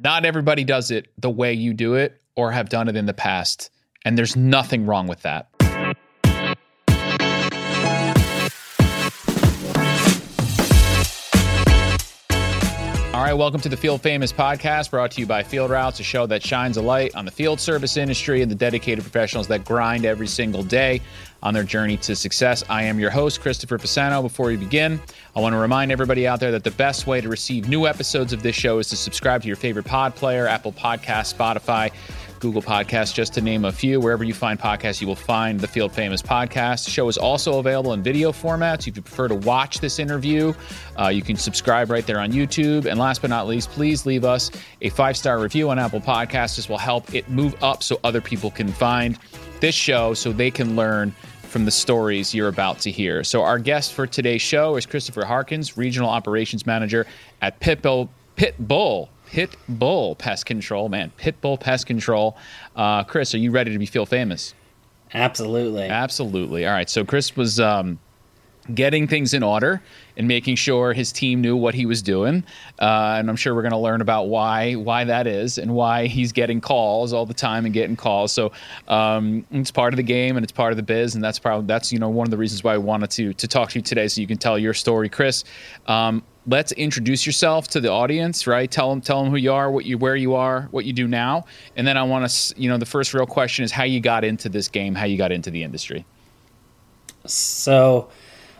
Not everybody does it the way you do it or have done it in the past. And there's nothing wrong with that. All right, welcome to the Field Famous podcast brought to you by FieldRoutes, a show that shines a light on the field service industry and the dedicated professionals that grind every single day on their journey to success. I am your host, Christopher Pisano. Before we begin, I want to remind everybody out there that the best way to receive new episodes of this show is to subscribe to your favorite pod player, Apple Podcast, Spotify. Google Podcasts, just to name a few. Wherever you find podcasts, you will find the Field Famous podcast. The show is also available in video formats. If you prefer to watch this interview, uh, you can subscribe right there on YouTube. And last but not least, please leave us a five star review on Apple Podcasts. This will help it move up so other people can find this show so they can learn from the stories you're about to hear. So, our guest for today's show is Christopher Harkins, Regional Operations Manager at Pitbull. Pitbull Pitbull Pest Control, man, Pitbull Pest Control. Uh, Chris, are you ready to be Field Famous? Absolutely. Absolutely. All right. So Chris was um, getting things in order and making sure his team knew what he was doing. Uh, and I'm sure we're going to learn about why why that is and why he's getting calls all the time and getting calls. So um, it's part of the game and it's part of the biz, and that's probably that's you know one of the reasons why I wanted to to talk to you today, so you can tell your story, Chris. Um, let's introduce yourself to the audience, right? Tell them tell them who you are, what you where you are, what you do now, and then I want to you know the first real question is how you got into this game, how you got into the industry. So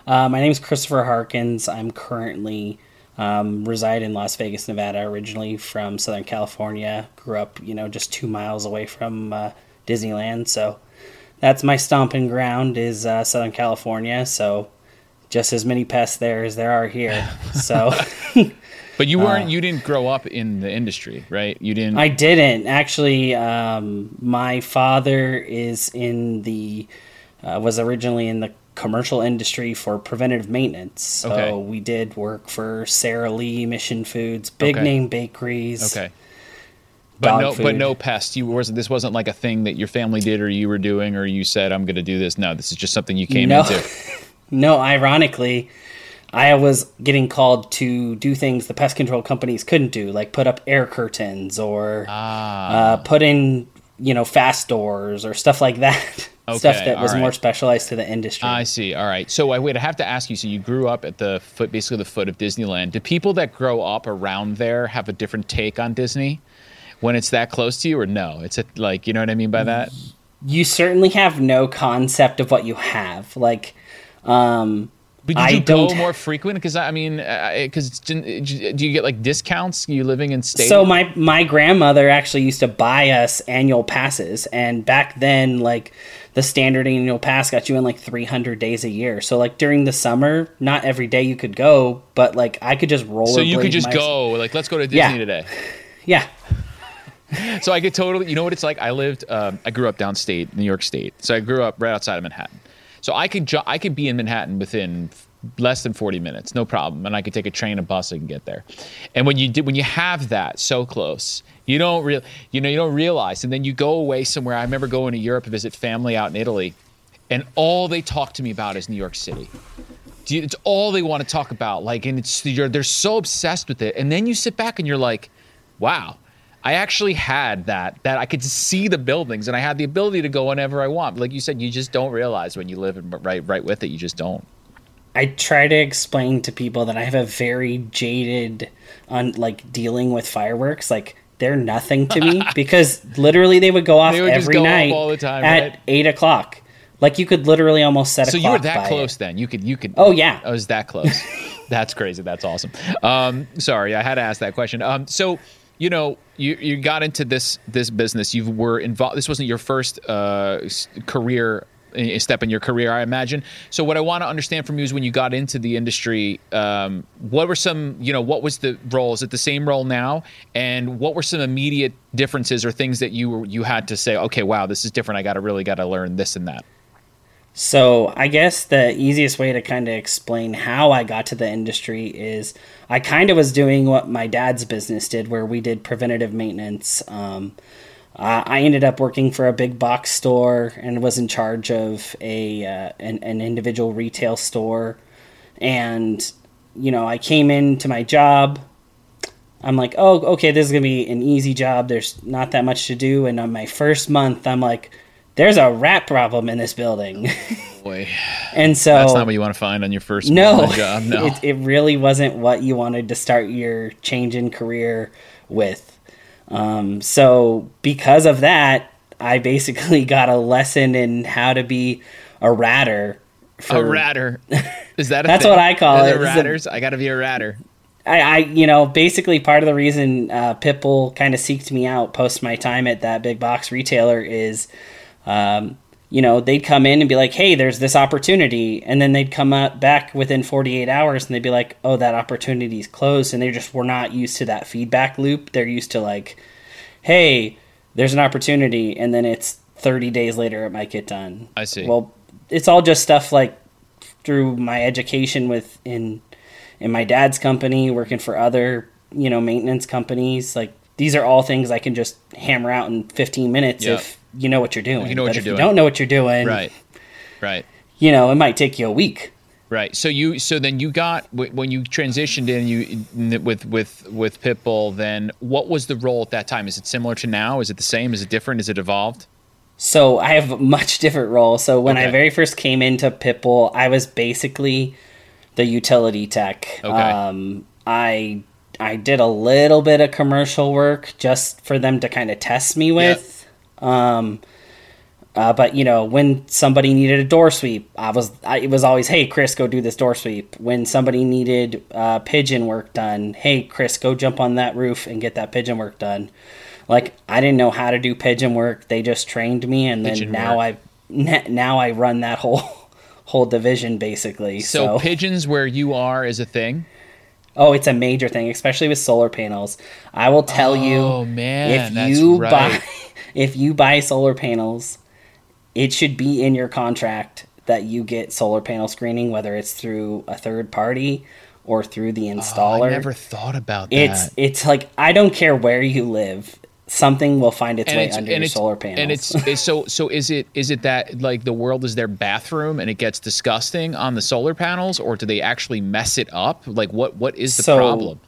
uh, my name is Christopher Harkins. I'm currently um, reside in Las Vegas, Nevada. Originally from Southern California, grew up, you know, just two miles away from uh, Disneyland. So that's my stomping ground is uh, Southern California. So just as many pests there as there are here. So. But you weren't. Uh, you didn't grow up in the industry, right? You didn't. I didn't actually. Um, my father is in the. Uh, was originally in the commercial industry for preventative maintenance. So okay. we did work for Sara Lee, Mission Foods, big okay. name bakeries. Okay. But no, food. but no pest. You was this wasn't like a thing that your family did or you were doing or you said I'm going to do this. No, this is just something you came no. into. no, ironically, I was getting called to do things the pest control companies couldn't do, like put up air curtains or ah. uh, put in you know fast doors or stuff like that. Okay, stuff that was right. more specialized to the industry. I see. All right. So I would have to ask you. So you grew up at the foot, basically the foot of Disneyland. Do people that grow up around there have a different take on Disney when it's that close to you, or no? It's a, like you know what I mean by that. You certainly have no concept of what you have. Like, um, but did you I go more frequent? Because I mean, because uh, do you get like discounts? You living in state? So my my grandmother actually used to buy us annual passes, and back then, like the standard annual pass got you in like 300 days a year. So like during the summer, not every day you could go, but like I could just roll. So you could just go, like let's go to Disney yeah. today. Yeah. so I could totally, you know what it's like. I lived, um, I grew up downstate, New York State. So I grew up right outside of Manhattan. So I could ju- I could be in Manhattan within less than 40 minutes, no problem, and I could take a train, a bus, and get there. And when you do, when you have that so close, you don't real you know you don't realize, and then you go away somewhere. I remember going to Europe to visit family out in Italy, and all they talk to me about is New York City. It's all they want to talk about. Like, and it's they're so obsessed with it. And then you sit back and you're like, wow I actually had that that I could see the buildings and I had the ability to go whenever I want. Like you said, you just don't realize when you live right right with it. You just don't. I try to explain to people that I have a very jaded on like dealing with fireworks. Like they're nothing to me because literally they would go off would every go night all the time, at right? eight o'clock. Like you could literally almost set a. So you were that close it. then. You could you could. Oh yeah, I was that close. That's crazy. That's awesome. Um, sorry, I had to ask that question. Um, so you know, you, you got into this this business. You were involved. This wasn't your first uh, career step in your career, I imagine. So, what I want to understand from you is when you got into the industry, um, what were some, you know, what was the role? Is it the same role now? And what were some immediate differences or things that you were, you had to say, okay, wow, this is different. I got to really got to learn this and that. So, I guess the easiest way to kind of explain how I got to the industry is I kind of was doing what my dad's business did, where we did preventative maintenance. Um, I ended up working for a big box store and was in charge of a uh, an, an individual retail store. And you know, I came into my job. I'm like, oh, okay, this is gonna be an easy job. There's not that much to do. And on my first month, I'm like, there's a rat problem in this building. Boy, and so that's not what you want to find on your first no, job. No, it, it really wasn't what you wanted to start your change in career with. Um, so because of that, I basically got a lesson in how to be a ratter. a ratter. Is that a That's thing? what I call Are it. It's a- Ratters. I got to be a ratter. I, I, you know, basically part of the reason uh, Pitbull kind of seeked me out post my time at that big box retailer is, um, you know, they'd come in and be like, "Hey, there's this opportunity," and then they'd come up back within 48 hours and they'd be like, "Oh, that opportunity's closed," and they just were not used to that feedback loop. They're used to like, "Hey, there's an opportunity," and then it's 30 days later it might get done. I see. Well, it's all just stuff like through my education with in in my dad's company, working for other, you know, maintenance companies. Like these are all things I can just hammer out in 15 minutes Yeah. if you know what you're doing. You know what but you're if doing. you don't know what you're doing, Right. Right. you know, it might take you a week. Right. So you so then you got when you transitioned in you with with with Pitbull. Then what was the role at that time? Is it similar to now? Is it the same? Is it different? Is it evolved? So I have a much different role. So when I very first came into Pitbull, I was basically the utility tech. Okay. Um, I I did a little bit of commercial work just for them to kind of test me with. Um, uh, but you know, when somebody needed a door sweep, I was I, it was always, hey Chris, go do this door sweep. When somebody needed uh, pigeon work done, hey Chris, go jump on that roof and get that pigeon work done. Like I didn't know how to do pigeon work. They just trained me, and then Pigeon now work. I now I run that whole whole division basically. So, So, pigeons where you are is a thing. oh, it's a major thing, especially with solar panels. I will tell you, Oh man, if that's you right. buy if you buy solar panels, it should be in your contract that you get solar panel screening, whether it's through a third party or through the Oh, installer. I never thought about that. it's it's like I don't care where you live, something will find its and way it's under your it's solar panels. and it's, it's so so is it is it that like the world is their bathroom and it gets disgusting on the solar panels or do they actually mess it up like what what is the So- problem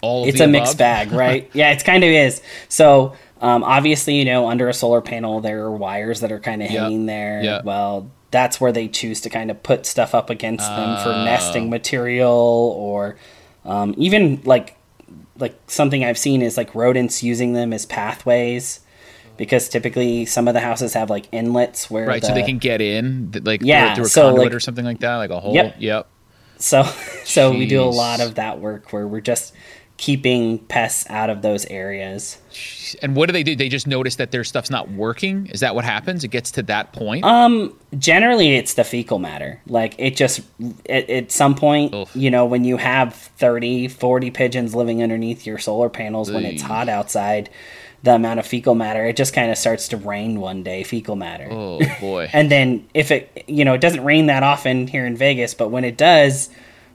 all it's a mixed bag, right? yeah, it's kind of is. So um, obviously, you know, under a solar panel, there are wires that are kind of Yep. hanging there. Yep. Well, that's where they choose to kind of put stuff up against them for Oh. nesting material, or um, even like like something I've seen is like rodents using them as pathways. Because typically, some of the houses have like inlets where right so they can get in like Yeah, through, through a so, conduit like- or something like that like a hole Yep. yep So, so we do a lot of that work where we're just keeping pests out of those areas. and what do they do they just notice that their stuff's not working is that what happens it gets to that point Um, generally, it's the fecal matter. Like it just at, at some point, Oof. you know, when you have 30, 40 pigeons living underneath your solar panels when it's hot outside, the amount of fecal matter it just kind of starts to rain one day. Fecal matter. oh boy And then if it, you know, it doesn't rain that often here in Vegas, but when it does,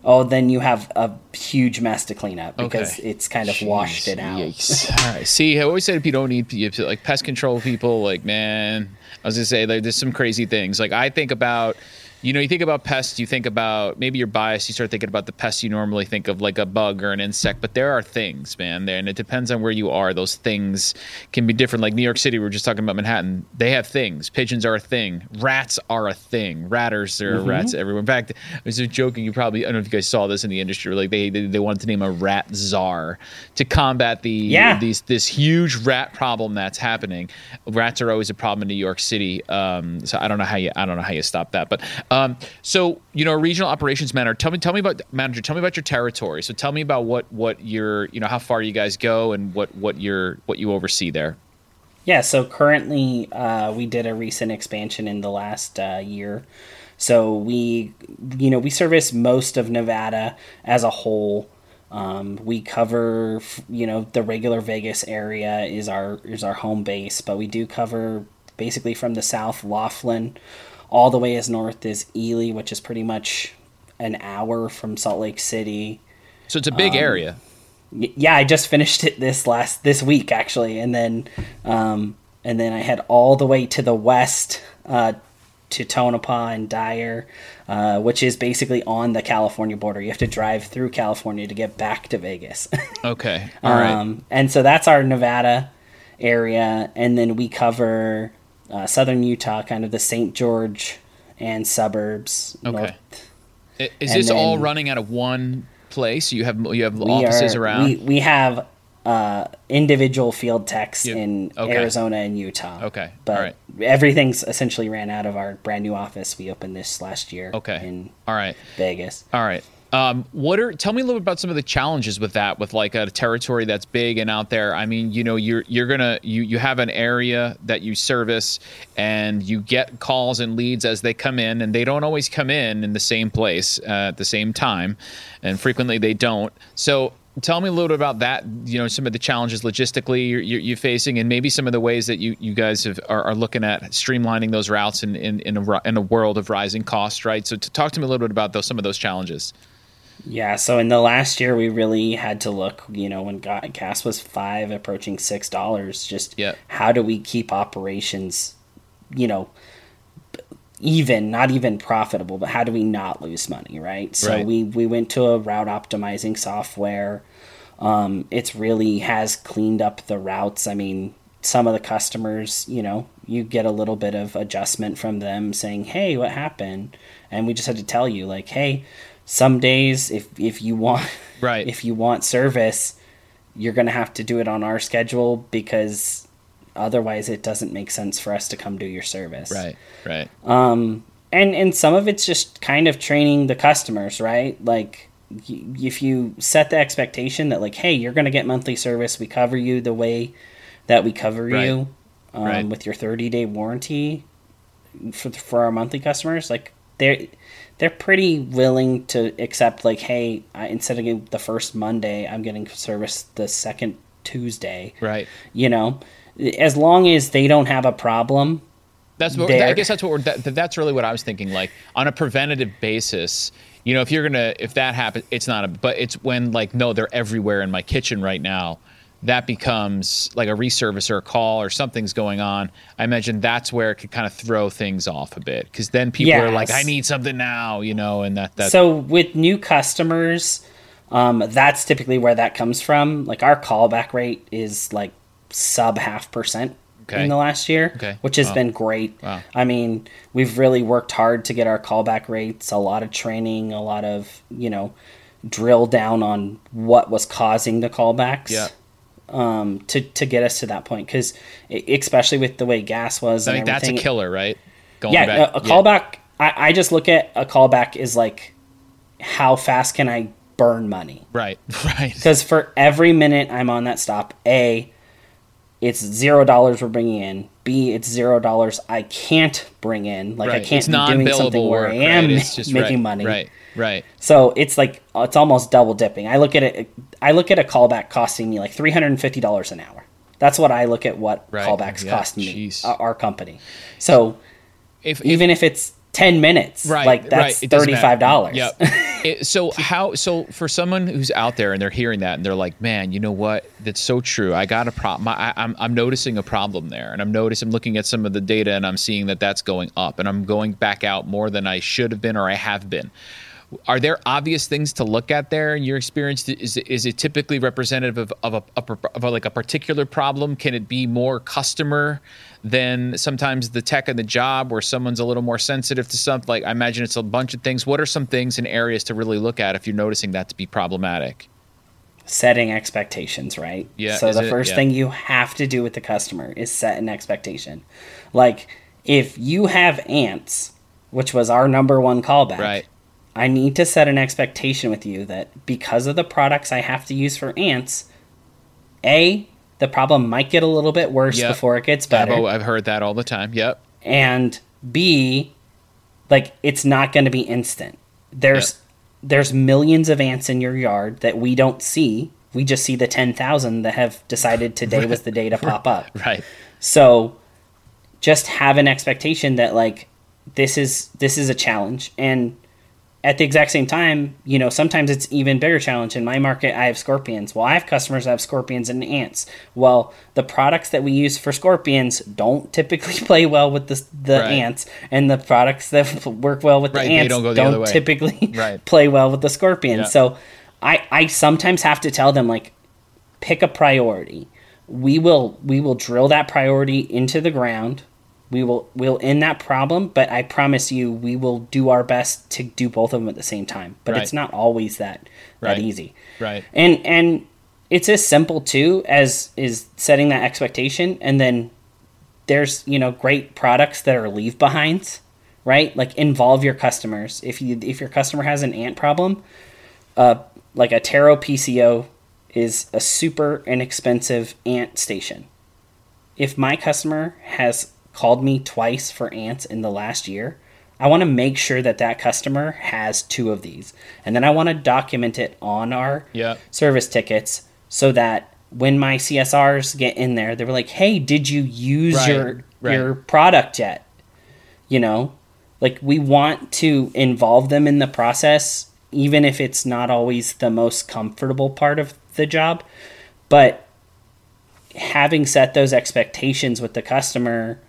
oh, then you have a huge mess to clean up because Okay. it's kind of washed it out. Yikes. All right. See, I always said if you don't need you like pest control people, like man, I was gonna say like, there's some crazy things. Like I think about, you know, you think about pests, you think about maybe you're biased. You start thinking about the pests you normally think of, like a bug or an insect. But there are things, man, there, and it depends on where you are. Those things can be different. Like New York City, we are just talking about Manhattan. They have things. Pigeons are a thing. Rats are a thing. Ratters, there are Mm-hmm. rats everywhere. In fact, I was just joking. You probably I don't know if you guys saw this in the industry. Like they they, they wanted to name a rat czar to combat the Yeah. these this huge rat problem that's happening. Rats are always a problem in New York City. Um, so I don't know how you I don't know how you stop that. But um, so you know, regional operations manager. Tell me tell me about manager. Tell me about your territory. So tell me about what what your you know how far you guys go and what what your what you oversee there. Yeah, so currently uh, we did a recent expansion in the last uh, year. So we, you know, we service most of Nevada as a whole. Um, we cover, you know, the regular Vegas area is our is our home base, but we do cover basically from the south Laughlin, all the way as north as Ely, which is pretty much an hour from Salt Lake City. So it's a Um, big area. Yeah i just finished it this last this week actually and then um and then i head all the way to the west uh to Tonopah and Dyer, uh, which is basically on the California border. You have to drive through California to get back to Vegas. okay. All right. Um, and so that's our Nevada area. And then we cover uh, southern Utah, kind of the St. George and suburbs. Okay. north- Is and this all running out of one place? You have you have offices are- around. We, we have uh, individual field techs in Okay. Arizona and Utah. Okay. But right. everything's essentially ran out of our brand new office we opened this last year Okay. in all right. Vegas. All right. Um, what are tell me a little bit about some of the challenges with that, with like a territory that's big and out there. I mean, you know, you're you're gonna you you have an area that you service, and you get calls and leads as they come in, and they don't always come in in the same place uh, at the same time, and frequently they don't. So. Tell me a little bit about that. You know, some of the challenges logistically you're, you're, facing, and maybe some of the ways that you, you guys have, are, are looking at streamlining those routes in in in a, in a world of rising costs, right? So, to talk to me a little bit about those some of those challenges. Yeah, so in the last year, we really had to look, you know, when gas was five, approaching six dollars. Just Yep. how do we keep operations, you know, even, not even profitable, but how do we not lose money, right? So Right. we we went to a route optimizing software. Um, it's really has cleaned up the routes. I mean, some of the customers, you know, you get a little bit of adjustment from them saying, "Hey, what happened?" And we just had to tell you, like, "Hey, some days if if you want Right. if you want service, you're gonna have to do it on our schedule because otherwise it doesn't make sense for us to come do your service." Right, right. um and and some of it's just kind of training the customers right like if you set the expectation that like hey you're going to get monthly service we cover you the way that we cover Right. you um, Right. with your 30 day warranty for, for our monthly customers like they're they're pretty willing to accept like hey I, instead of getting the first monday i'm getting service the second tuesday right. you know as long as they don't have a problem That's what I guess that's what we're, that, that's really what I was thinking. Like on a preventative basis, you know, if you're gonna if that happens, it's not a. But it's when like no, they're everywhere in my kitchen right now. That becomes like a reservice or a call or something's going on. I imagine that's where it could kind of throw things off a bit because then people are like, I need something now, you know, and that that so with new customers um, that's typically where that comes from like our callback rate is like sub half percent Okay. in the last year Okay. which has Wow. been great Wow. i mean we've really worked hard to get our callback rates a lot of training a lot of you know drill down on what was causing the callbacks Yeah. Um, to, to get us to that point because especially with the way gas was I think that's a killer, right? Going yeah, back, a, a callback. I, I just look at a callback is like, how fast can I burn money? Right, right. Because for every minute I'm on that stop, a, it's zero dollars we're bringing in. B, it's zero dollars I can't bring in. Like I can't it's be doing something where I am right? Making right, money. Right, right. So it's like it's almost double dipping. I look at it. I look at a callback costing me like three hundred and fifty dollars an hour. That's what I look at what Right. callbacks Yeah, cost me, jeez. Uh, our, company. So If, if even if it's 10 minutes right like that's right. It doesn't matter. $35 Yep. It- so how so for someone who's out there and they're hearing that and they're like man you know what that's so true i got a problem I, I'm, I'm noticing a problem there and i'm noticing I'm looking at some of the data and i'm seeing that that's going up and i'm going back out more than i should have been or i have been are there obvious things to look at there in your experience is it, is it typically representative of, of, a, of, a, of a, like a particular problem can it be more customer than sometimes the tech and the job where someone's a little more sensitive to something. Like i imagine it's a bunch of things. What are some things and areas to really look at if you're noticing that to be problematic? Setting expectations right? Yeah, so the it? first Yeah. thing you have to do with the customer is set an expectation. Like if you have ants which was our number one callback right. I need to set an expectation with you that because of the products i have to use for ants a the problem might get a little bit worse Yep. before it gets better al- I've heard that all the time yep and B, like it's not going to be instant. There's there's millions of ants in your yard that we don't see. We just see the ten thousand that have decided today was the day to pop up. right So just have an expectation that like this is this is a challenge and at the exact same time, you know, sometimes it's even bigger challenge. In my market, I have scorpions. Well, I have customers that have scorpions and ants. Well, the products that we use for scorpions don't typically play well with the, the right. ants, and the products that work well with right, the ants don't, the don't typically right. play well with the scorpions. Yeah. So I, I sometimes have to tell them like, pick a priority. We will we will drill that priority into the ground we will we'll end that problem but i promise you we will do our best to do both of them at the same time. But right. it's not always that right. that easy. Right. And and it's as simple too as is setting that expectation. And then there's you know great products that are leave behinds right? Like involve your customers. If you if your customer has an ant problem uh like a Terro PCO is a super inexpensive ant station. If my customer has called me twice for ants in the last year, I want to make sure that that customer has two of these. And then I want to document it on our yep. service tickets so that when my CSRs get in there, they were like, "Hey, did you use right. your right. your product yet?" You know, like we want to involve them in the process even if it's not always the most comfortable part of the job. But having set those expectations with the customer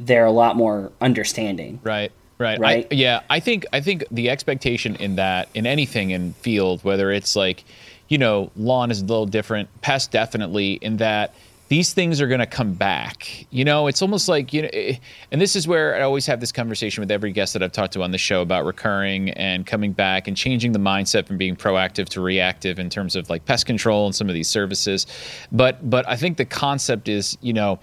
they're a lot more understanding. Right. Right. Right. I, yeah. I think I think the expectation in that in anything in field, whether it's like, you know, lawn is a little different, pest definitely in that these things are going to come back. You know, it's almost like you know, eh, and this is where I always have this conversation with every guest that I've talked to on the show about recurring and coming back and changing the mindset from being proactive to reactive in terms of like pest control and some of these services. But but I think the concept is, you know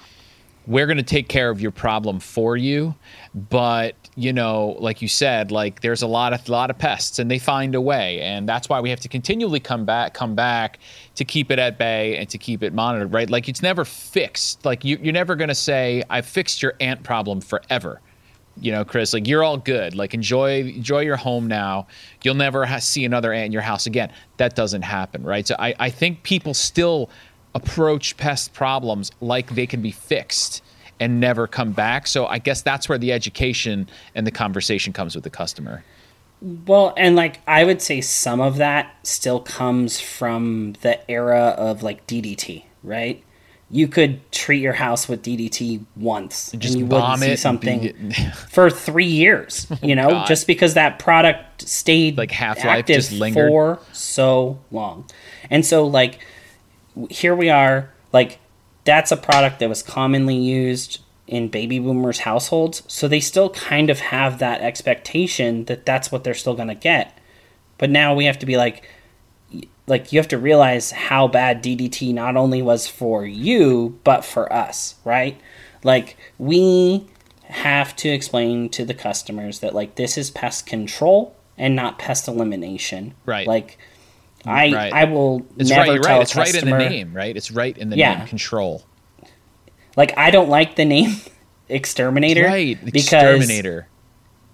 we're going to take care of your problem for you but you know like you said like there's a lot of lot of pests and they find a way. And that's why we have to continually come back come back to keep it at bay and to keep it monitored right? Like it's never fixed. Like you, you're never going to say i've fixed your ant problem forever. You know chris like you're all good. Like enjoy enjoy your home now. You'll never ha- see another ant in your house again. That doesn't happen right? So i, I think people still approach pest problems like they can be fixed and never come back. So I guess that's where the education and the conversation comes with the customer. Well, and like I would say some of that still comes from the era of like DDT, right? You could treat your house with DDT once and, and you wouldn't see something for three years, oh, you know, God. just because that product stayed like half life just lingered for so long. And so like here we are, like that's a product that was commonly used in baby boomers households, so they still kind of have that expectation that that's what they're still going to get. But now we have to be like like you have to realize how bad DDT not only was for you but for us, right? Like we have to explain to the customers that like this is pest control and not pest elimination. Right. Like I right. I will it's never right, tell right. It's customer, right in the name, right? It's right in the yeah. name. Control. Like I don't like the name exterminator. Right, exterminator.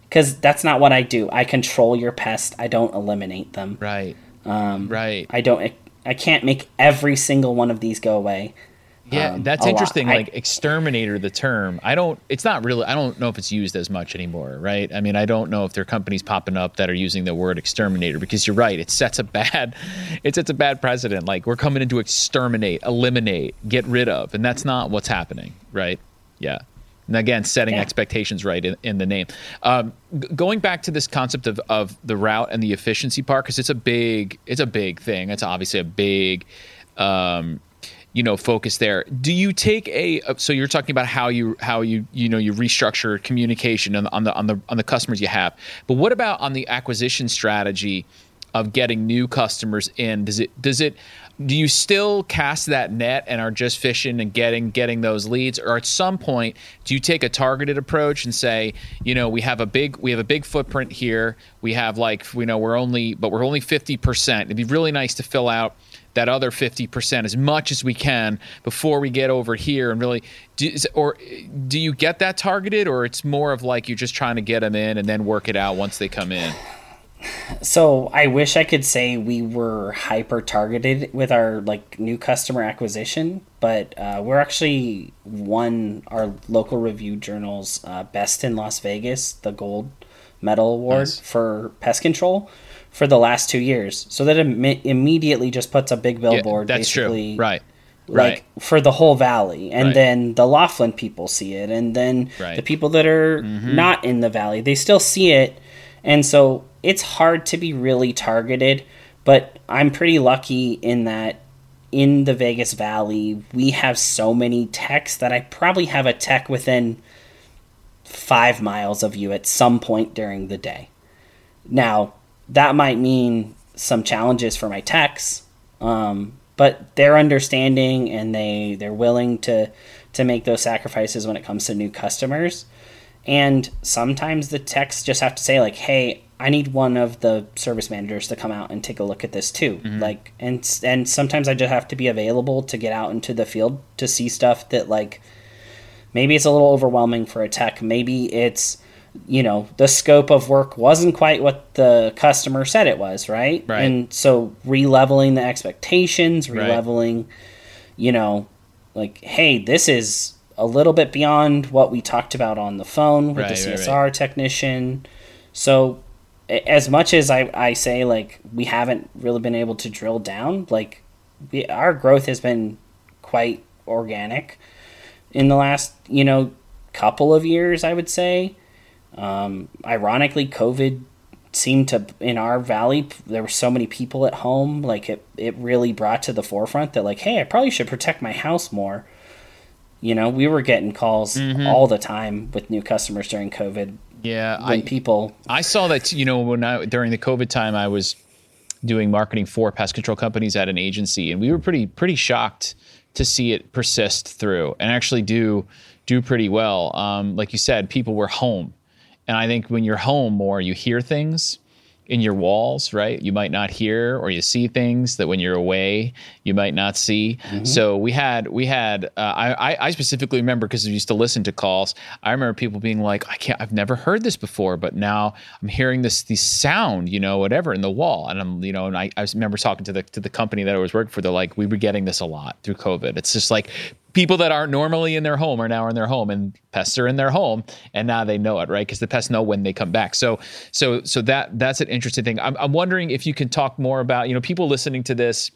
Because that's not what I do. I control your pest. I don't eliminate them. Right. Um, right. I don't. I can't make every single one of these go away. Yeah, um, that's interesting. Lot. Like I, exterminator, the term. I don't. It's not really. I don't know if it's used as much anymore, right? I mean, I don't know if there are companies popping up that are using the word exterminator because you're right. It sets a bad. It sets a bad precedent. Like we're coming in to exterminate, eliminate, get rid of, and that's not what's happening, right? Yeah. And again, setting yeah. expectations right in, in the name. Um, g- going back to this concept of, of the route and the efficiency part, because it's a big, it's a big thing. It's obviously a big um, you know focus there. Do you take a uh, so you're talking about how you how you you know you restructure communication on the on the on the, on the customers you have. But what about on the acquisition strategy of getting new customers in? Does it does it do you still cast that net and are just fishing and getting getting those leads? Or at some point do you take a targeted approach and say you know we have a big we have a big footprint here. We have like we know we're only but we're only 50% it'd be really nice to fill out that other 50% as much as we can before we get over here and really do, or do you get that targeted or it's more of like you're just trying to get them in and then work it out once they come in so i wish i could say we were hyper targeted with our like new customer acquisition but uh, we're actually won our local review journals uh, best in las vegas the gold medal award Nice. for pest control for the last two years. So that Im- immediately just puts a big Yeah, billboard that's basically true. Right. like Right. for the whole valley and Right. then the laughlin people see it and then Right. Mm-hmm. the people that are not in the valley they still see it and so it's hard to be really targeted but i'm pretty lucky in that in the vegas valley we have so many techs that i probably have a tech within five miles of you at some point during the day now that might mean some challenges for my techs um, but they're understanding and they they're willing to to make those sacrifices when it comes to new customers. And sometimes the techs just have to say like hey i need one of the service managers to come out and take a look at this too. Like and and sometimes i just have to be available to get out into the field to see stuff that like maybe it's a little overwhelming for a tech maybe it's you know the scope of work wasn't quite what the customer said it was right, Right. and so releveling the expectations Right. releveling you know like hey this is a little bit beyond what we talked about on the phone with Right, the right, csr technician so as much as I, I say like we haven't really been able to drill down like we, our growth has been quite organic in the last you know couple of years i would say um, ironically covid seemed to in our valley there were so many people at home like it, it really brought to the forefront that like hey i probably should protect my house more you know we were getting calls all the time with new customers during covid Yeah. when I, people I saw that, you know, when I, during the COVID time, I was doing marketing for pest control companies at an agency, and we were pretty, pretty shocked to see it persist through and actually do, do pretty well. Um, like you said, people were home. And I think when you're home more, you hear things in your walls, right? You might not hear or you see things that when you're away you might not see. So we had we had uh, I I- specifically remember because I used to listen to calls. I remember people being like, I can't, I've never heard this before, but now I'm hearing this this sound, you know, whatever in the wall, and I'm you know, and I, I remember talking to the to the company that I was working for. They're like, we were getting this a lot through COVID. It's just like people that aren't normally in their home are now in their home and pests are in their home and now they know it right? Because the pests know when they come back. So so so that that's an interesting thing. I'm, I'm wondering if you can talk more about you know people listening to this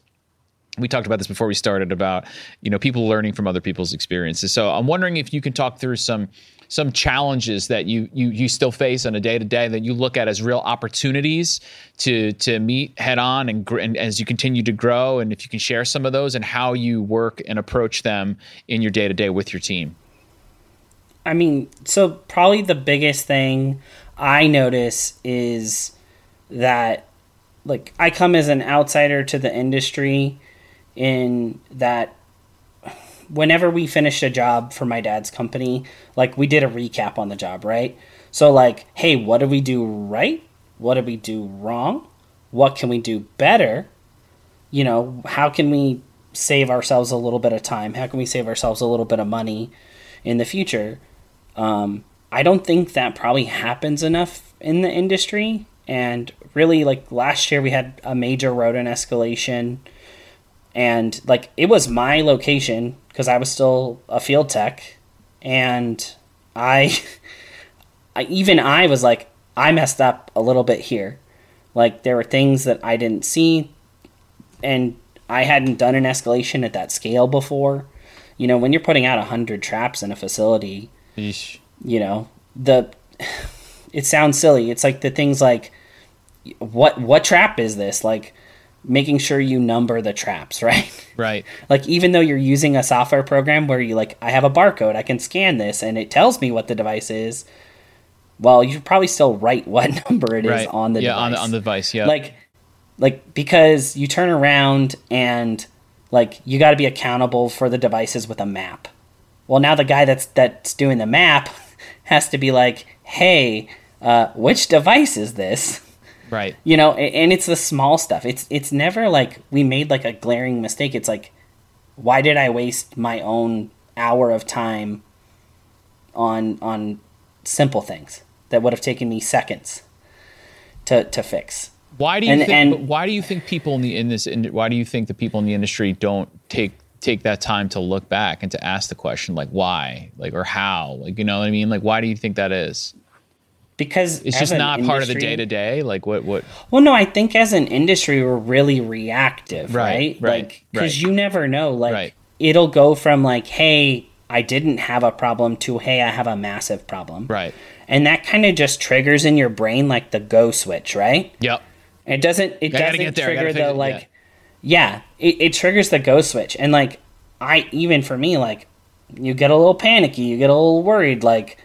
we talked about this before we started about you know people learning from other people's experiences. So i'm wondering if you can talk through some some challenges that you you you still face on a day to day that you look at as real opportunities to to meet head on and, gr- and as you continue to grow and if you can share some of those and how you work and approach them in your day to day with your team. I mean, so probably the biggest thing I notice is that, like, I come as an outsider to the industry in that whenever we finished a job for my dad's company, like, we did a recap on the job, right? So, like, hey, what did we do right? What did we do wrong? What can we do better? You know, how can we save ourselves a little bit of time? How can we save ourselves a little bit of money in the future? Um, I don't think that probably happens enough in the industry. And really, like last year, we had a major rodent escalation, and like it was my location because I was still a field tech, and I, I even I was like I messed up a little bit here. Like there were things that I didn't see, and I hadn't done an escalation at that scale before. You know, when you're putting out a hundred traps in a facility, Yeesh. you know the it sounds silly it's like the things like what what trap is this like making sure you number the traps right? Right. Like even though you're using a software program where you like i have a barcode i can scan this and it tells me what the device is well you should probably still write what number it is right. on the yeah device on the on the device. yeah. Like like because you turn around and like you got to be accountable for the devices with a map. Well now the guy that's that's doing the map has to be like hey uh, which device is this right you know and it's the small stuff it's it's never like we made like a glaring mistake it's like why did i waste my own hour of time on on simple things that would have taken me seconds to to fix Why do you And- think? and- why do you think people in the in this? in- Why do you think the people in the industry don't take take that time to look back and to ask the question like why, like or how, like you know what I mean? Like why do you think that is? Because It's just not part of the day to day. Like what? What? Well, no, I think as an industry, we're really reactive, Right, right? right, Like, because right. you never know. Like, Right. it'll go from like, "Hey, I didn't have a problem," to "Hey, I have a massive problem," Right. and that kind of just triggers in your brain like the go switch, right? Yep. It doesn't. It doesn't get there, I gotta trigger the like. Yeah, it, it triggers the go switch, and like I even for me like you get a little panicky, you get a little worried, like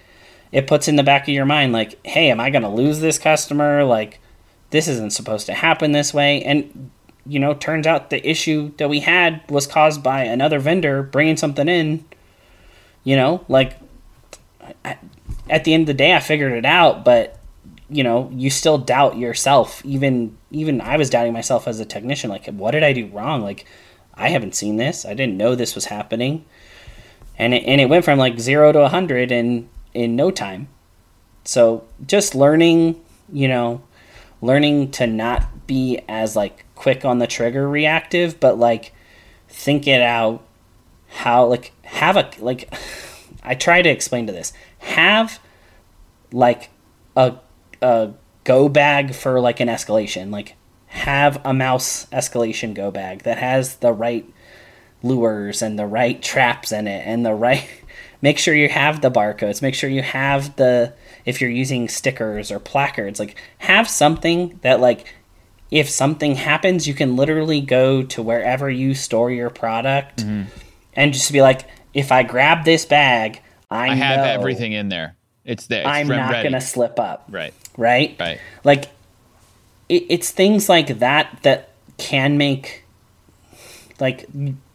it puts in the back of your mind like, hey, am I gonna lose this customer? Like this isn't supposed to happen this way, and you know, turns out the issue that we had was caused by another vendor bringing something in. You know, like at the end of the day, I figured it out, but you know you still doubt yourself. Even even i was doubting myself as a technician like what did i do wrong? Like i haven't seen this. I didn't know this was happening. And it, and it went from like 0 to a 100 in in no time. So just learning you know learning to not be as like quick on the trigger reactive but like think it out. How like have a like i try to explain to this. Have like a a go bag for like an escalation. Like have a mouse escalation go bag that has the right lures and the right traps in it and the right make sure you have the barcodes make sure you have the if you're using stickers or placards like have something that like if something happens you can literally go to wherever you store your product mm-hmm. and just be like if i grab this bag i, I have everything in there. It's there. It's i'm not ready. gonna slip up Right. right Right. like it, it's things like that that can make like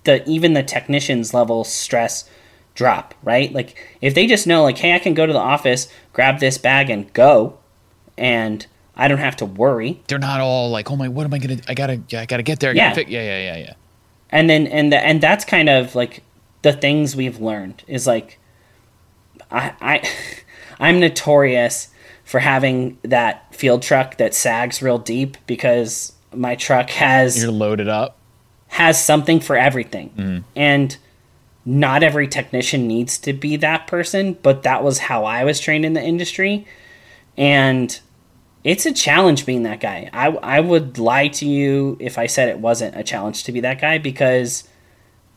the even the technicians level stress drop right like if they just know like hey i can go to the office grab this bag and go and i don't have to worry They're not all like, oh my, what am I gonna? I gotta, I gotta get there. I Yeah. gotta fi-" yeah, yeah, yeah, yeah. and then and the, and that's kind of like the things we've learned is like i i i'm notorious for having that field truck that sags real deep because my truck has You're loaded up. has something for everything. Mm-hmm. And not every technician needs to be that person, but that was how I was trained in the industry. And it's a challenge being that guy. I, I would lie to you if I said it wasn't a challenge to be that guy because,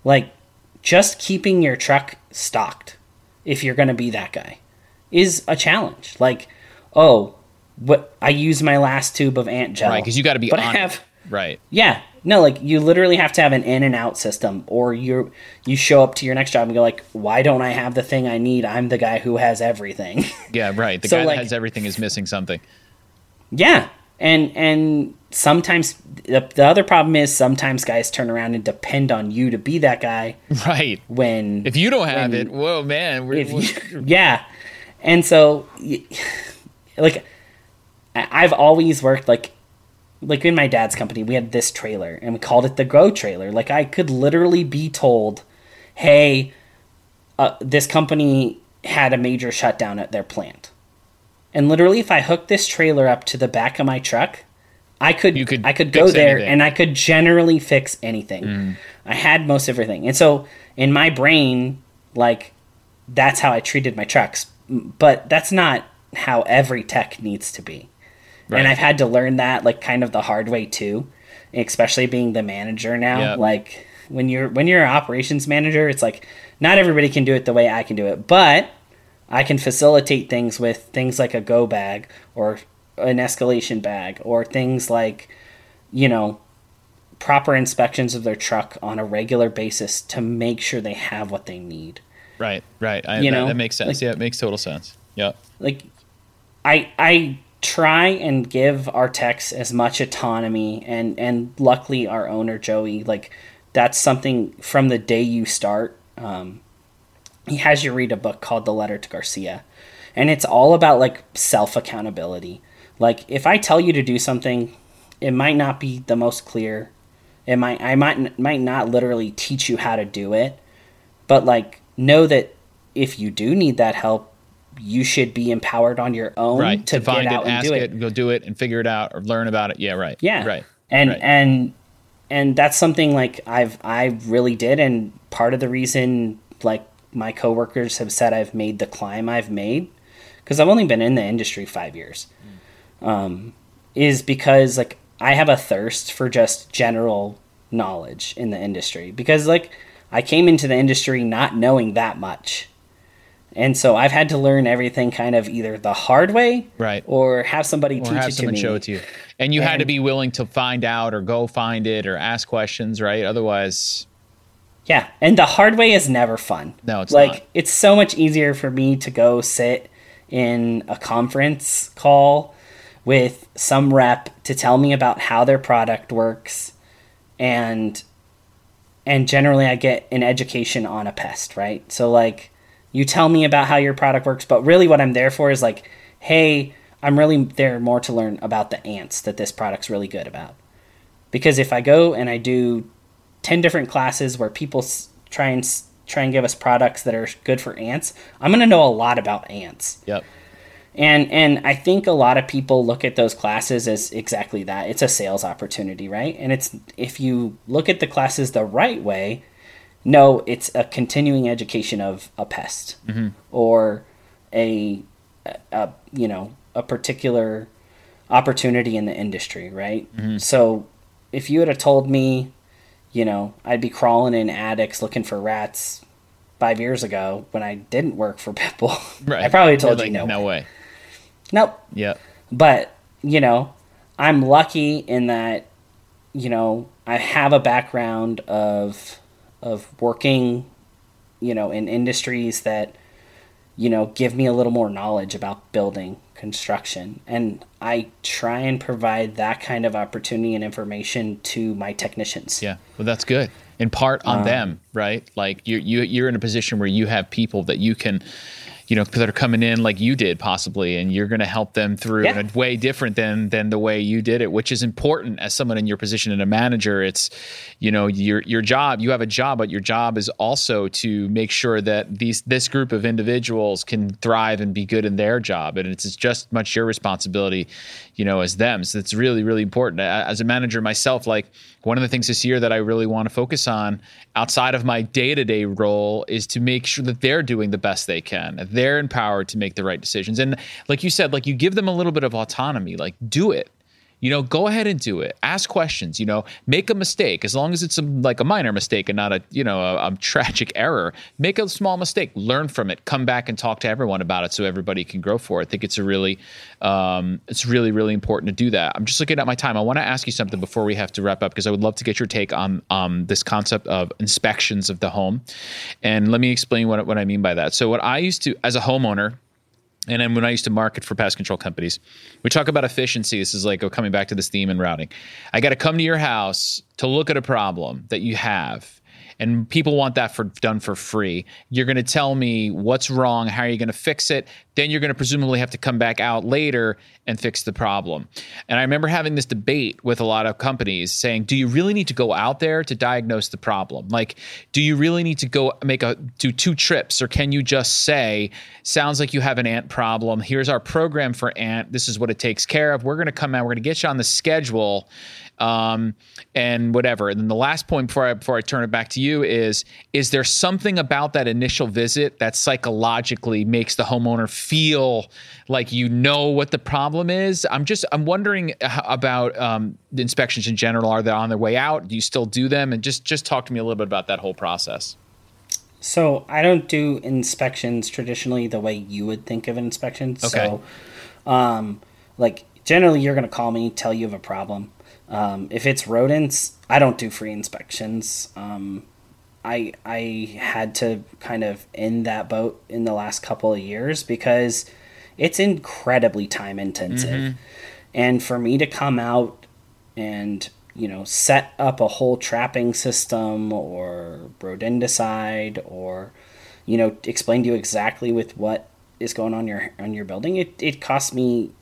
like, just keeping your truck stocked, if you're going to be that guy, is a challenge. Like, oh, what I use my last tube of ant gel. Right, 'cause you gotta be but I have Right. yeah. No, like you literally have to have an in and out system or you you show up to your next job and go like, "Why don't I have the thing I need? I'm the guy who has everything." Yeah. Right. The So, guy like- that has everything is missing something. yeah. And and sometimes the, the other problem is sometimes guys turn around and depend on you to be that guy Right. when If you don't have when- it, whoa, man. We're, if we're- you, yeah and so like i've always worked like like in my dad's company we had this trailer and we called it the Grow trailer like i could literally be told hey uh, this company had a major shutdown at their plant and literally if i hooked this trailer up to the back of my truck i could, You could i could go there anything. and i could generally fix anything Mm. i had most everything and so in my brain like that's how I treated my trucks. But that's not how every tech needs to be. Right. And I've had to learn that like kind of the hard way too, especially being the manager now. Yep. Like when you're when you're an operations manager, it's like not everybody can do it the way I can do it, but I can facilitate things with things like a go bag or an escalation bag or things like you know proper inspections of their truck on a regular basis to make sure they have what they need. right. Right. I, You that, know, that makes sense. like- yeah, it makes total sense. Yeah. like I I try and give our techs as much autonomy and and luckily our owner Joey like that's something from the day you start um, he has you read a book called The Letter to Garcia. And it's all about like self accountability like if I tell you to do something it might not be the most clear. It might I might might not literally teach you how to do it. But like know that if you do need that help you should be empowered on your own Right. to, To, find get it, out and ask do it, it. go do it, and figure it out or learn about it. Yeah. Right. Yeah. Right. And right. and and that's something like I've I really did and part of the reason like my coworkers have said I've made the climb I've made because I've only been in the industry five years, um, is because like I have a thirst for just general knowledge in the industry because like I came into the industry not knowing that much. And so I've had to learn everything kind of either the hard way, right, or have somebody or teach have it someone to me. show it to you. And you And- had to be willing to find out or go find it or ask questions, right? Otherwise, Yeah, and the hard way is never fun. No, it's like not. it's so much easier for me to go sit in a conference call with some rep to tell me about how their product works and and generally I get an education on a pest, right? So like you tell me about how your product works, but really what I'm there for is like, hey, I'm really there more to learn about the ants that this product's really good about. Because if I go and I do 10 different classes where people s- try and s- try and give us products that are good for ants, I'm going to know a lot about ants. yep. And and I think a lot of people look at those classes as exactly that. It's a sales opportunity, right? And it's if you look at the classes the right way, no, it's a continuing education of a pest mm-hmm. or a, a, you know a particular opportunity in the industry, right? Mm-hmm. So if you would have told me, you know, I'd be crawling in attics looking for rats five years ago when I didn't work for Pitbull, Right. I probably told You're you no. no way. way. Nope. Yeah. But, you know, I'm lucky in that, you know, I have a background of of working, you know, in industries that, you know, give me a little more knowledge about building, construction. And I try and provide that kind of opportunity and information to my technicians. Yeah, well, that's good. In part Um, on them, right? Like you, you, you're in a position where you have people that you can, you know, that are coming in like you did possibly, and you're going to help them through Yeah. in a way different than than the way you did it, which is important as someone in your position and a manager. It's, you know, your your job. You have a job, but your job is also to make sure that these this group of individuals can thrive and be good in their job, and it's just much your responsibility, you know, as them. So it's really really important. As a manager myself, like one of the things this year that I really want to focus on outside of my day to day role is to make sure that they're doing the best they can. They're empowered to make the right decisions. And like you said, like you give them a little bit of autonomy, like do it. You know, go ahead and do it. Ask questions. You know, make a mistake as long as it's a, like a minor mistake and not a you know a, a tragic error. Make a small mistake, learn from it, come back and talk to everyone about it so everybody can grow for it. I think it's a really, um, it's really really important to do that. I'm just looking at my time. I want to ask you something before we have to wrap up because I would love to get your take on um, this concept of inspections of the home, and let me explain what what I mean by that. So what I used to as a homeowner and then when I used to market for pest control companies, we talk about efficiency. This is like oh, coming back to this theme and routing. I got to come to your house to look at a problem that you have. And people want that for done for free. You're going to tell me what's wrong, how are you going to fix it? Then you're going to presumably have to come back out later and fix the problem. And I remember having this debate with a lot of companies saying, "Do you really need to go out there to diagnose the problem? Like, do you really need to go make a do two trips, or can you just say, sounds like you have an ant problem. Here's our program for ant. This is what it takes care of. We're going to come out. We're going to get you on the schedule." Um, and whatever. And then the last point before I before I turn it back to you is: is there something about that initial visit that psychologically makes the homeowner feel like you know what the problem is? I'm just I'm wondering about um, the inspections in general. Are they on their way out? Do you still do them? And just just talk to me a little bit about that whole process. So I don't do inspections traditionally the way you would think of an inspection. Okay. So, um, like generally, you're going to call me, tell you of a problem. Um, if it's rodents, I don't do free inspections. Um, I I had to kind of end that boat in the last couple of years because it's incredibly time intensive, and for me to come out and you know set up a whole trapping system or rodenticide or you know explain to you exactly with what is going on your on your building it, it costs me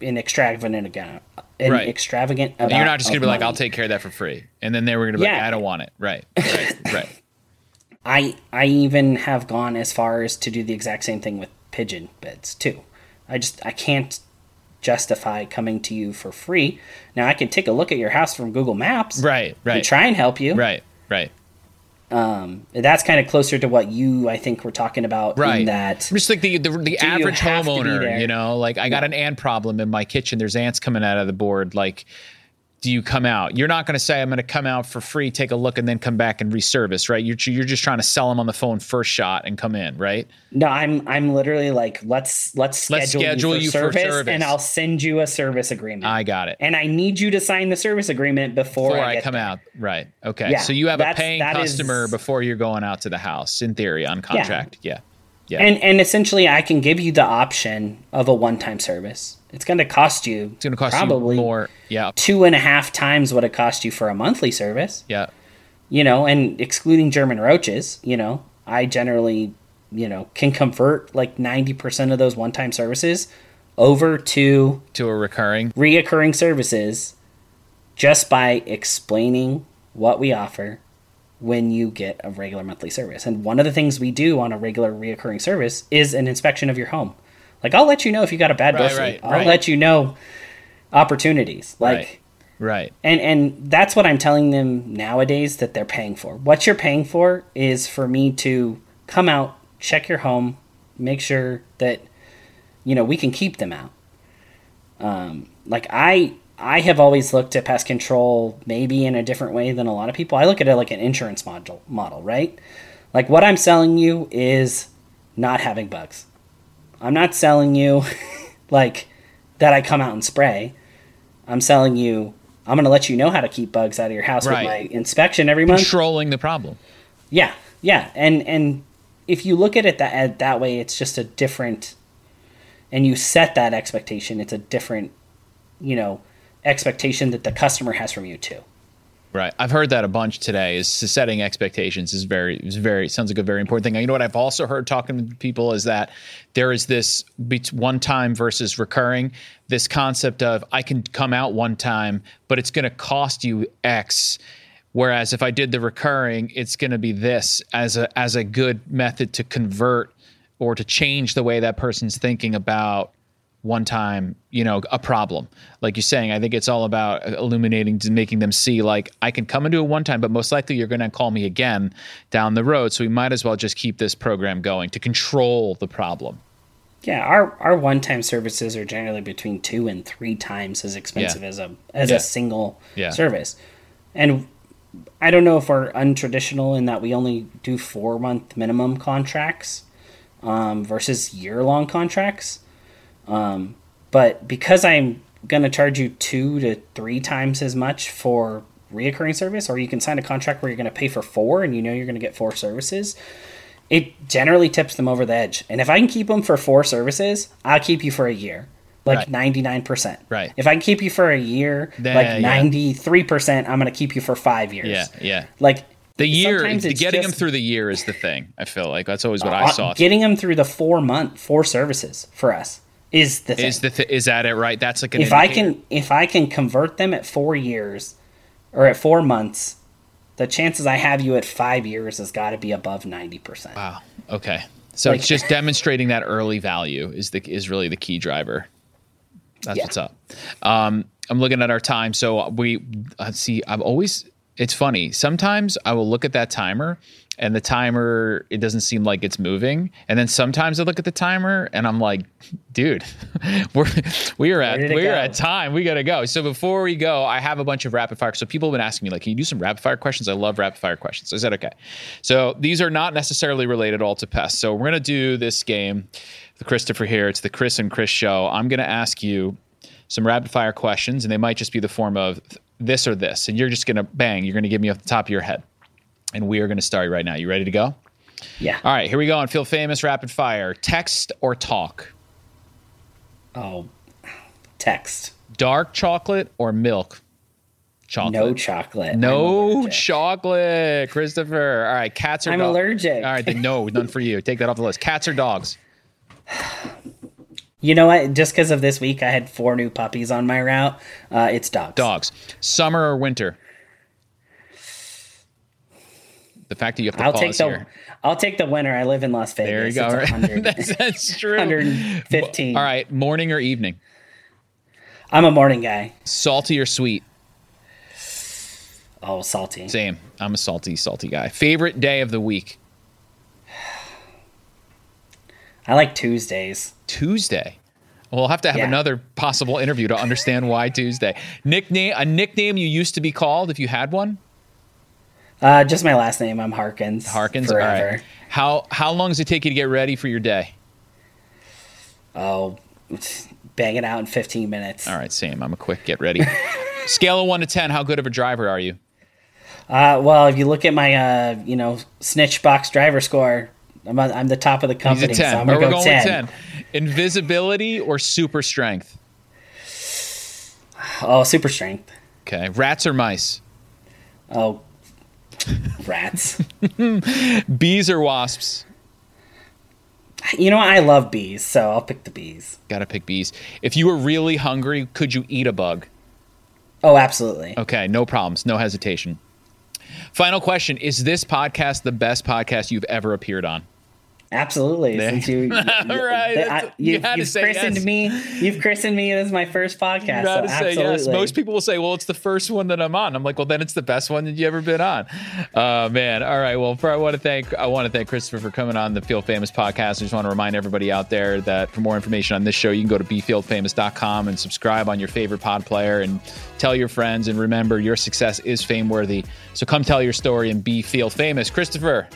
an extravagant again an Right. extravagant amount you're not just gonna be like, "I'll take care of that for free," and then they were going to be like, "I don't want it." Right. Right. right. I I even have gone as far as to do the exact same thing with pigeon beds too. I just I can't justify coming to you for free. Now I can take a look at your house from Google Maps Right. right. and try and help you. Right. Right. Um, that's kind of closer to what you, I think, were talking about. Right. In that Just like the the, the average homeowner, you know, like I got an ant problem in my kitchen. There's ants coming out of the board. Like, do you come out? You're not going to say I'm going to come out for free, take a look, and then come back and reservice, right? You're you're just trying to sell them on the phone first shot and come in, right? no, I'm I'm literally like let's let's schedule, Let's schedule you, you for, for service, service. and I'll send you a service agreement. I got it. and I need you to sign the service agreement before, Before I, I, come there. out, right? Okay, Yeah, so you have a paying customer is- before you're going out to the house, in theory, on contract. Yeah, yeah. And and essentially, I can give you the option of a one-time service. It's going to cost you. it's going to cost probably you more. Yeah, two and a half times what it cost you for a monthly service. yeah. You know, and excluding German roaches, you know, I generally, you know, can convert like ninety percent of those one-time services over to To a recurring. reoccurring services just by explaining what we offer when you get a regular monthly service. And one of the things we do on a regular reoccurring service is an inspection of your home. Like I'll let you know if you got a bad Right, right. I'll right. let you know opportunities. Like Right. Right. and and that's what I'm telling them nowadays that they're paying for. What you're paying for is for me to come out, check your home, make sure that you know we can keep them out. Um, like I I have always looked at pest control maybe in a different way than a lot of people. I look at it like an insurance model model, right? Like what I'm selling you is not having bugs. I'm not selling you like that I come out and spray. I'm selling you I'm going to let you know how to keep bugs out of your house Right. with my inspection every month. Controlling the problem. Yeah, yeah, and and if you look at it that at that way, it's just a different, and you set that expectation. It's a different, you know, expectation that the customer has from you too. Right. I've heard that a bunch today. Is setting expectations is very is very sounds like a very important thing. You know what I've also heard talking to people is that there is this one time versus recurring. This concept of I can come out one time, but it's going to cost you X. Whereas if I did the recurring, it's going to be this as a as a good method to convert or to change the way that person's thinking about one time, you know, a problem. Like you're saying, I think it's all about illuminating to making them see like I can come and do it one time, but most likely you're going to call me again down the road. So we might as well just keep this program going to control the problem. Yeah, our our one time services are generally between two and three times as expensive Yeah. as a as Yeah. a single Yeah. service, and I don't know if we're untraditional in that we only do four month minimum contracts um, versus year long contracts. Um, but because I'm going to charge you two to three times as much for reoccurring service, or you can sign a contract where you're going to pay for four and you know you're going to get four services, it generally tips them over the edge. And if I can keep them for four services, I'll keep you for a year. Like ninety nine percent. Right. If I can keep you for a year, Then, like ninety three percent, I'm gonna keep you for five years. Yeah, yeah. Like The year, the getting them through the year is the thing. I feel like that's always what I uh, saw. Getting them through the four month four services for us is the thing. Is the th- is that it? Right. That's like an if I can if I can convert them at four years or at four months, the chances I have you at five years has got to be above ninety percent. Wow. Okay. So Like- it's just demonstrating that early value is the is really the key driver. That's Yeah. what's up. Um, I'm looking at our time. So we uh, see. I'm always. It's funny. Sometimes I will look at that timer, and the timer it doesn't seem like it's moving. And then sometimes I look at the timer, and I'm like, dude, we're we are at we are go. at time. We gotta go. So before we go, I have a bunch of rapid fire. So people have been asking me like, can you do some rapid fire questions? I love rapid fire questions. I said okay. So these are not necessarily related all to pests. So we're gonna do this game. The Christopher here. It's the Chris and Chris show. I'm gonna ask you some rapid fire questions, and they might just be the form of this or this, and you're just gonna bang. You're gonna give me off the top of your head, and we are gonna start right now. You ready to go? Yeah. All right, here we go. on Field Famous rapid fire. Text or talk. Oh, text. Dark chocolate or milk chocolate. No chocolate. No chocolate, Christopher. All right, cats or I'm dogs? allergic. All right, then no, none for you. Take that off the list. Cats or dogs? You know what? Just because of this week, I had four new puppies on my route. Uh, it's dogs. Dogs. Summer or winter? The fact that you have to I'll take the. here. I'll take the winner. I live in Las Vegas. There you go. That's, that's true. 115. All right, morning or evening? I'm a morning guy. Salty or sweet? Oh, salty. Same. I'm a salty, salty guy. Favorite day of the week? I like Tuesdays. Tuesday. We'll have to have Yeah. another possible interview to understand why Tuesday. Nickname a nickname you used to be called if you had one? Uh, just my last name. I'm Harkins. Harkins. Forever. All right. How how long does it take you to get ready for your day? Oh, bang it out in 15 minutes. All right, same. I'm a quick get ready. Scale of one to ten, how good of a driver are you? Uh, well, if you look at my, uh, you know, snitch box driver score, I'm, on, I'm the top of the company. a. So I'm gonna we're go going 10. ten. Invisibility or super strength? Oh, super strength. Okay. Rats or mice? Oh, rats. Bees or wasps? you know, what? I love bees, so I'll pick the bees. Gotta pick bees. If you were really hungry, could you eat a bug? Oh, absolutely. Okay, no problems, no hesitation. Final question Is this podcast the best podcast you've ever appeared on? Absolutely. There- Since you, Right, I, you you've, had to you've say christened yes. me. You've christened me as my first podcast. You so say absolutely. yes. Most people will say, "Well, it's the first one that I'm on." I'm like, "Well, then it's the best one that you ever been on." Uh, man, all right. Well, for, I want to thank I want to thank Christopher for coming on the Field Famous podcast. I just want to remind everybody out there that for more information on this show, you can go to befieldfamous.com and subscribe on your favorite pod player and tell your friends. And remember, your success is fame worthy. So come tell your story and be field famous. Christopher,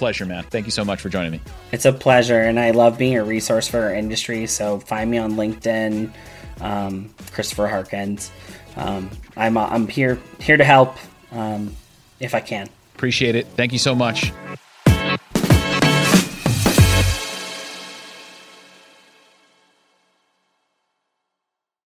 pleasure, man. Thank you so much for joining me. It's a pleasure, and I love being a resource for our industry. So find me on LinkedIn, um, Christopher Harkins. Um, I'm I'm here here to help um, if I can. Appreciate it. Thank you so much.